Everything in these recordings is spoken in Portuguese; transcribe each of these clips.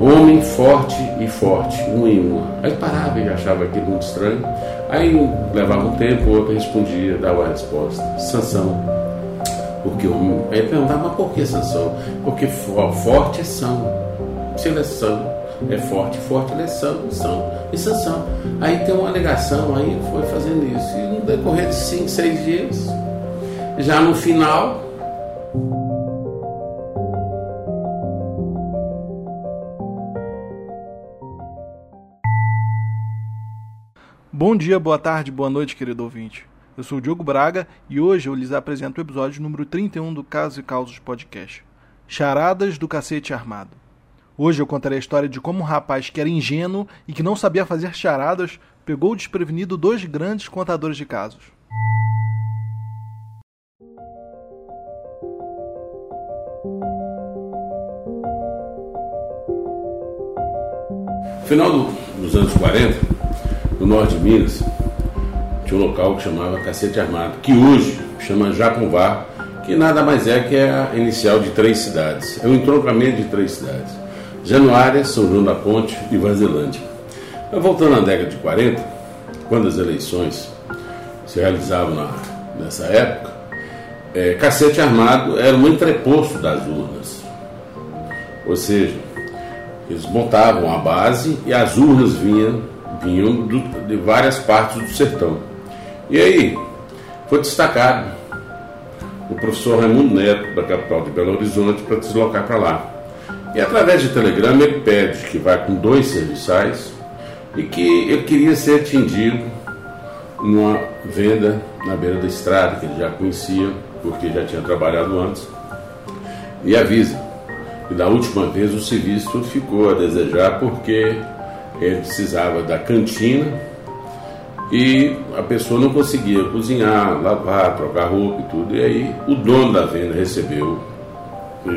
Homem forte e forte, um em uma. Aí parava e achava aquilo muito estranho. Aí levava um tempo, o outro respondia, dava a resposta. Sansão. Porque o Aí perguntava, mas por que Sansão? Porque forte é são. Se ele é são, é forte, forte ele é são, são e Sansão. Aí tem uma alegação, aí foi fazendo isso. E no decorrer de cinco, seis dias, já no final, Bom dia, boa tarde, boa noite, querido ouvinte. Eu sou o Diogo Braga e hoje eu lhes apresento o episódio número 31 do Casos e Causos Podcast. Charadas do Cacete Armado. Hoje eu contarei a história de como um rapaz que era ingênuo e que não sabia fazer charadas pegou desprevenido dois grandes contadores de casos. Final do, dos anos 40, no norte de Minas, tinha um local que chamava Cacete Armado, que hoje chama Jacumvá, que nada mais é que a inicial de três cidades. É um entroncamento de três cidades. Januária, São João da Ponte e Vazilândia. Mas voltando à década de 40, quando as eleições se realizavam na, nessa época, é, Cacete Armado era um entreposto das urnas. Ou seja, eles montavam a base e as urnas vinham vinham do, de várias partes do sertão. E aí foi destacado o professor Raimundo Neto, da capital de Belo Horizonte, para deslocar para lá. E através de telegrama ele pede que vá com dois serviçais e que ele queria ser atendido numa venda na beira da estrada, que ele já conhecia, porque já tinha trabalhado antes, e avisa. E da última vez o serviço ficou a desejar porque ele precisava da cantina e a pessoa não conseguia cozinhar, lavar, trocar roupa e tudo. E aí o dono da venda recebeu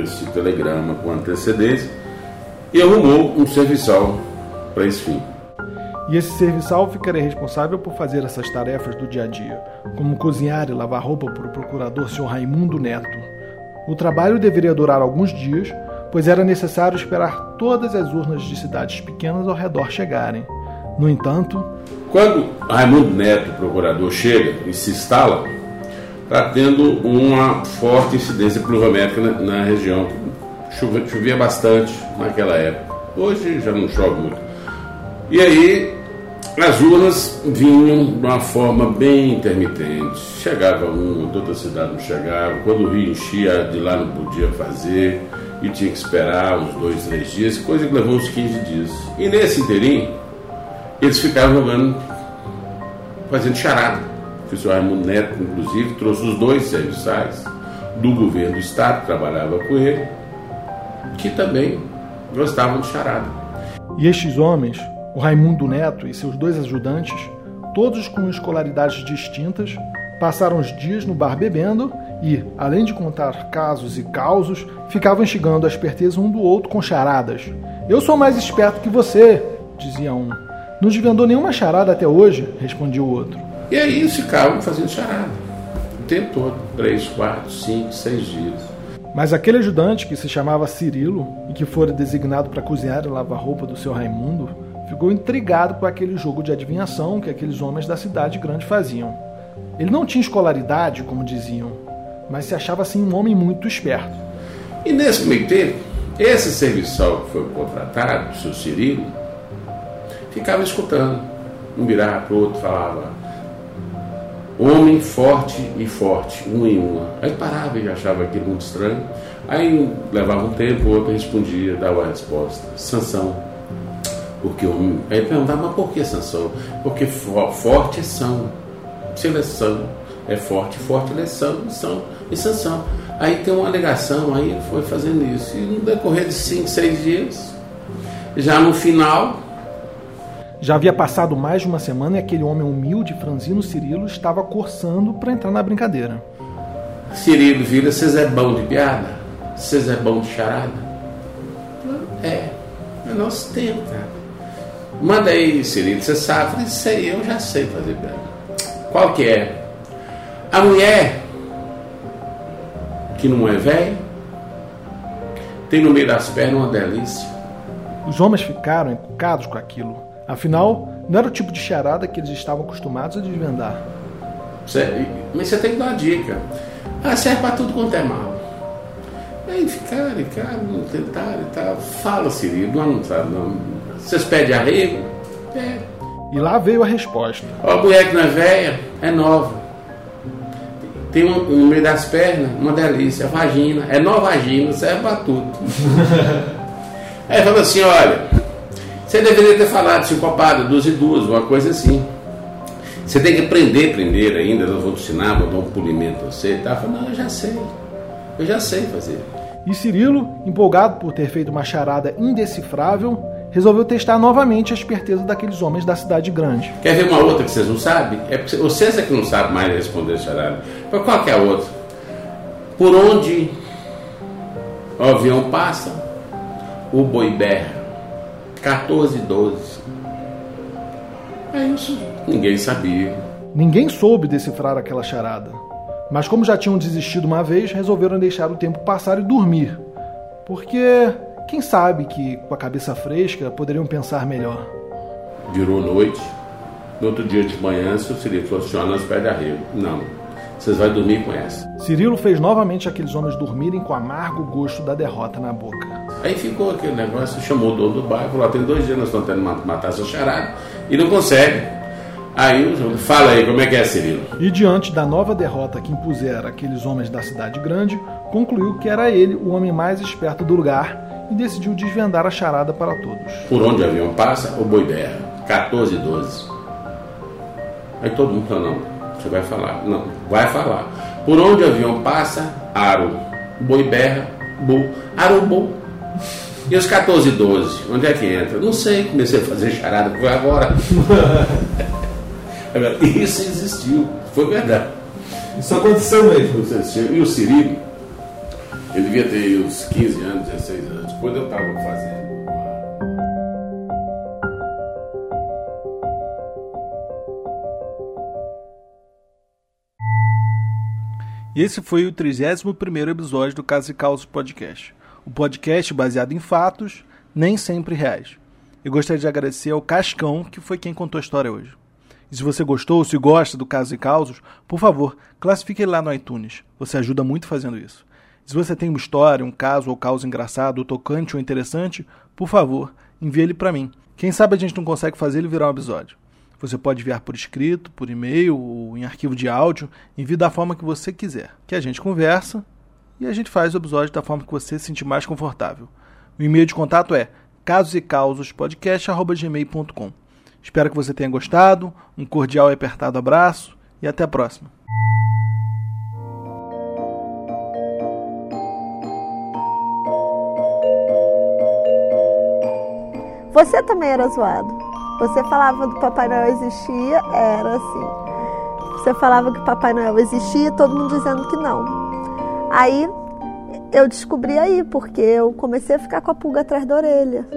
esse telegrama com antecedência e arrumou um serviçal para esse fim. E esse serviçal ficaria responsável por fazer essas tarefas do dia a dia, como cozinhar e lavar roupa para o procurador Sr. Raimundo Neto. O trabalho deveria durar alguns dias, pois era necessário esperar todas as urnas de cidades pequenas ao redor chegarem. No entanto, quando Raimundo Neto, procurador, chega e se instala, está tendo uma forte incidência pluviométrica na, na região. Chovia, chovia bastante naquela época. Hoje já não chove muito. E aí as urnas vinham de uma forma bem intermitente. Chegava um, toda a cidade não chegava. Quando o rio enchia, de lá não podia fazer e tinha que esperar uns dois, três dias, coisa que levou uns 15 dias. E nesse inteirinho, eles ficaram jogando, fazendo charada. O professor Raimundo Neto, inclusive, trouxe os dois serviçais do governo do Estado, que trabalhava com ele, que também gostavam de charada. E estes homens, o Raimundo Neto e seus dois ajudantes, todos com escolaridades distintas, passaram os dias no bar bebendo e, além de contar casos e causos, ficavam instigando a esperteza um do outro com charadas. Eu sou mais esperto que você, dizia um. Não desvendou nenhuma charada até hoje, respondia o outro. E aí eles ficavam fazendo charada. O tempo todo. Três, quatro, cinco, seis dias. Mas aquele ajudante, que se chamava Cirilo e que fora designado para cozinhar e lavar roupa do seu Raimundo, ficou intrigado com aquele jogo de adivinhação que aqueles homens da cidade grande faziam. Ele não tinha escolaridade, como diziam, mas se achava assim um homem muito esperto. E nesse meio tempo, esse serviçal que foi contratado, o seu Cirilo, ficava escutando. Um virava para o outro falava, homem forte e forte, um em uma. Aí parava e achava aquilo muito estranho. Aí levava um tempo, o outro respondia, dava a resposta. Sansão. Porque homem. Aí perguntava, mas por que Sansão? Porque forte é São. Se ele é São, é forte, forte ele é São, São e Sansão. Aí tem uma alegação, aí ele foi fazendo isso. E no decorrer de cinco, seis dias, já no final. Já havia passado mais de uma semana e aquele homem humilde, franzino Cirilo, estava coçando para entrar na brincadeira. Cirilo vira, vocês é bom de piada? Vocês é bom de charada? É, é nosso tempo, cara. Manda aí, Cirilo, você sabe? Isso aí eu já sei fazer piada. Qual que é? A mulher que não é velha, tem no meio das pernas uma delícia. Os homens ficaram encucados com aquilo. Afinal, não era o tipo de charada que eles estavam acostumados a desvendar. Mas você tem que dar uma dica. Ah, serve para tudo quanto é mal. Aí ficaram, ficaram, tentaram e tal. Fala, Cirilo, não, sabe, não. Vocês pedem arrego? É. E lá veio a resposta. Ó, a mulher que não é velha, é nova. Tem um, no meio das pernas uma delícia, vagina. É nova vagina, serve para tudo. Aí falou assim: olha, você deveria ter falado sincopado, duas e duas, uma coisa assim. Você tem que aprender primeiro ainda, eu vou te ensinar, vou dar um polimento a você e tal. Eu falei, não, eu já sei. Eu já sei fazer. E Cirilo, empolgado por ter feito uma charada indecifrável, resolveu testar novamente a esperteza daqueles homens da cidade grande. Quer ver uma outra que vocês não sabem? É porque vocês é que não sabem mais responder charada. Mas qual é a outra? Por onde o avião passa, o boi berra. 14 e 12. É isso. Ninguém sabia. Ninguém soube decifrar aquela charada. Mas como já tinham desistido uma vez, resolveram deixar o tempo passar e dormir. Porque quem sabe que com a cabeça fresca poderiam pensar melhor. Virou noite. No outro dia de manhã, seu Cirilo falou assim: nós perde arrego. Não, vocês vão dormir com essa. Cirilo fez novamente aqueles homens dormirem com amargo gosto da derrota na boca. Aí ficou aquele negócio, chamou o dono do bairro, falou: tem dois dias nós estamos tentando matar essa charada e não consegue. Aí, fala aí, como é que é, Cirilo? E diante da nova derrota que impusera aqueles homens da cidade grande, concluiu que era ele o homem mais esperto do lugar e decidiu desvendar a charada para todos. Por onde o avião passa, o boi berra. 14 e 12. Aí todo mundo fala, não, você vai falar. Não, vai falar. Por onde o avião passa, aro. Boi berra, bu. Aro, bu. E os 14 e 12, onde é que entra? Não sei, comecei a fazer charada, foi agora. Isso existiu, foi verdade. Isso aconteceu mesmo. E o Cirilo, ele devia ter uns 15 anos, 16 anos, quando eu estava fazendo. E esse foi o 31 episódio do Caso e Causos Podcast. O podcast baseado em fatos, nem sempre reais. Eu gostaria de agradecer ao Cascão, que foi quem contou a história hoje. E se você gostou, se gosta do Casos e Causos, por favor, classifique ele lá no iTunes. Você ajuda muito fazendo isso. Se você tem uma história, um caso ou causa engraçado, tocante ou interessante, por favor, envie ele para mim. Quem sabe a gente não consegue fazer ele virar um episódio. Você pode enviar por escrito, por e-mail ou em arquivo de áudio. Envie da forma que você quiser. Que a gente conversa e a gente faz o episódio da forma que você se sentir mais confortável. O e-mail de contato é casosecausospodcast.gmail.com Espero que você tenha gostado. Um cordial e apertado abraço e até a próxima. Você também era zoado. Você falava do Papai Noel existia, era assim. Você falava que Papai Noel existia, todo mundo dizendo que não. Aí eu descobri aí, porque eu comecei a ficar com a pulga atrás da orelha.